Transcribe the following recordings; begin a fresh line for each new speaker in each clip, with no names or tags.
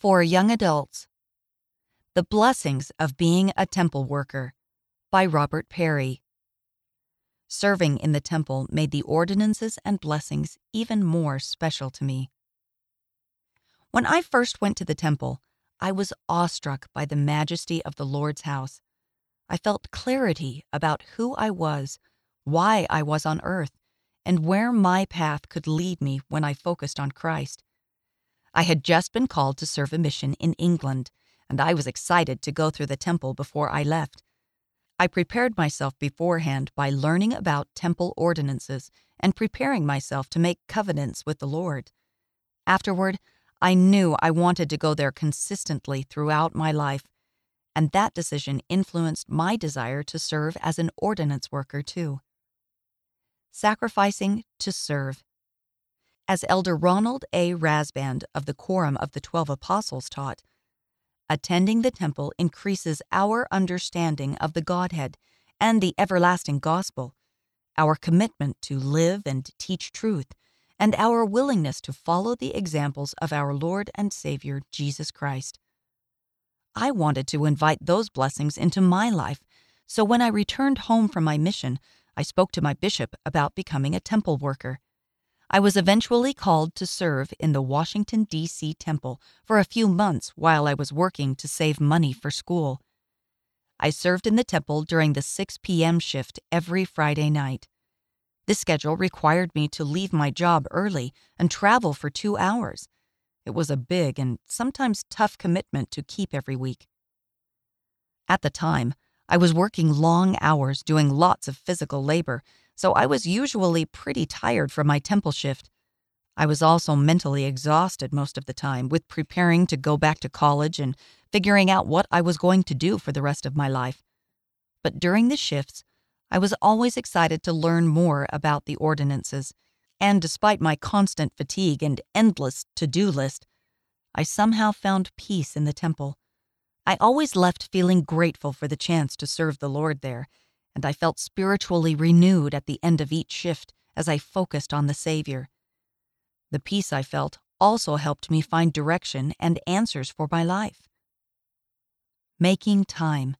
For young adults, The Blessings of Being a Temple Worker by Robert Perry. Serving in the temple made the ordinances and blessings even more special to me. When I first went to the temple, I was awestruck by the majesty of the Lord's house. I felt clarity about who I was, why I was on earth, and where my path could lead me when I focused on Christ. I had just been called to serve a mission in England, and I was excited to go through the temple before I left. I prepared myself beforehand by learning about temple ordinances and preparing myself to make covenants with the Lord. Afterward, I knew I wanted to go there consistently throughout my life, and that decision influenced my desire to serve as an ordinance worker too. Sacrificing to serve. As Elder Ronald A. Rasband of the Quorum of the Twelve Apostles taught, attending the temple increases our understanding of the Godhead and the everlasting gospel, our commitment to live and teach truth, and our willingness to follow the examples of our Lord and Savior Jesus Christ. I wanted to invite those blessings into my life, so when I returned home from my mission, I spoke to my bishop about becoming a temple worker. I was eventually called to serve in the Washington, D.C. temple for a few months while I was working to save money for school. I served in the temple during the 6 p.m. shift every Friday night. This schedule required me to leave my job early and travel for two hours. It was a big and sometimes tough commitment to keep every week. At the time, I was working long hours doing lots of physical labor so I was usually pretty tired from my temple shift. I was also mentally exhausted most of the time with preparing to go back to college and figuring out what I was going to do for the rest of my life. But during the shifts, I was always excited to learn more about the ordinances, and despite my constant fatigue and endless to do list, I somehow found peace in the temple. I always left feeling grateful for the chance to serve the Lord there and I felt spiritually renewed at the end of each shift as I focused on the Savior. The peace I felt also helped me find direction and answers for my life. Making time.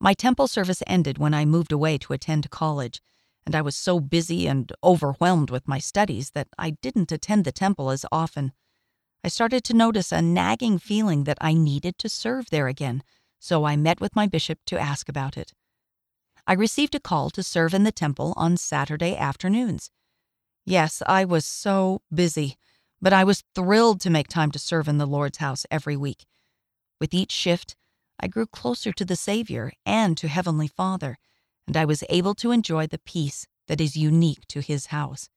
My temple service ended when I moved away to attend college, and I was so busy and overwhelmed with my studies that I didn't attend the temple as often. I started to notice a nagging feeling that I needed to serve there again, so I met with my bishop to ask about it. I received a call to serve in the temple on Saturday afternoons. Yes, I was so busy, but I was thrilled to make time to serve in the Lord's house every week. With each shift, I grew closer to the Savior and to Heavenly Father, and I was able to enjoy the peace that is unique to His house.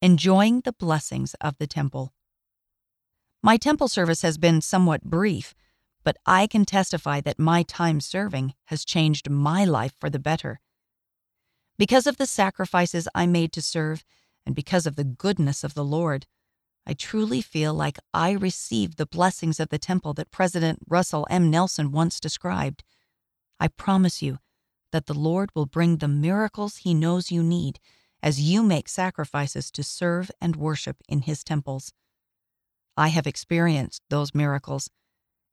Enjoying the blessings of the temple. My temple service has been somewhat brief but I can testify that my time serving has changed my life for the better. Because of the sacrifices I made to serve, and because of the goodness of the Lord, I truly feel like I received the blessings of the temple that President Russell M. Nelson once described. I promise you that the Lord will bring the miracles He knows you need as you make sacrifices to serve and worship in His temples. I have experienced those miracles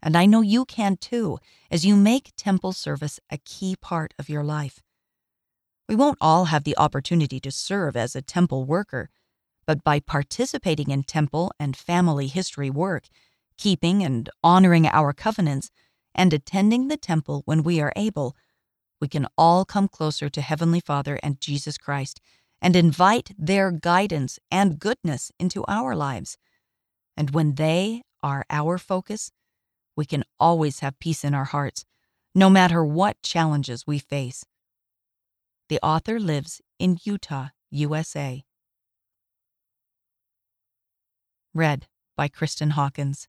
and I know you can too, as you make temple service a key part of your life. We won't all have the opportunity to serve as a temple worker, but by participating in temple and family history work, keeping and honoring our covenants, and attending the temple when we are able, we can all come closer to Heavenly Father and Jesus Christ and invite their guidance and goodness into our lives. And when they are our focus, we can always have peace in our hearts, no matter what challenges we face. The author lives in Utah, USA. Read by Kristen Hawkins.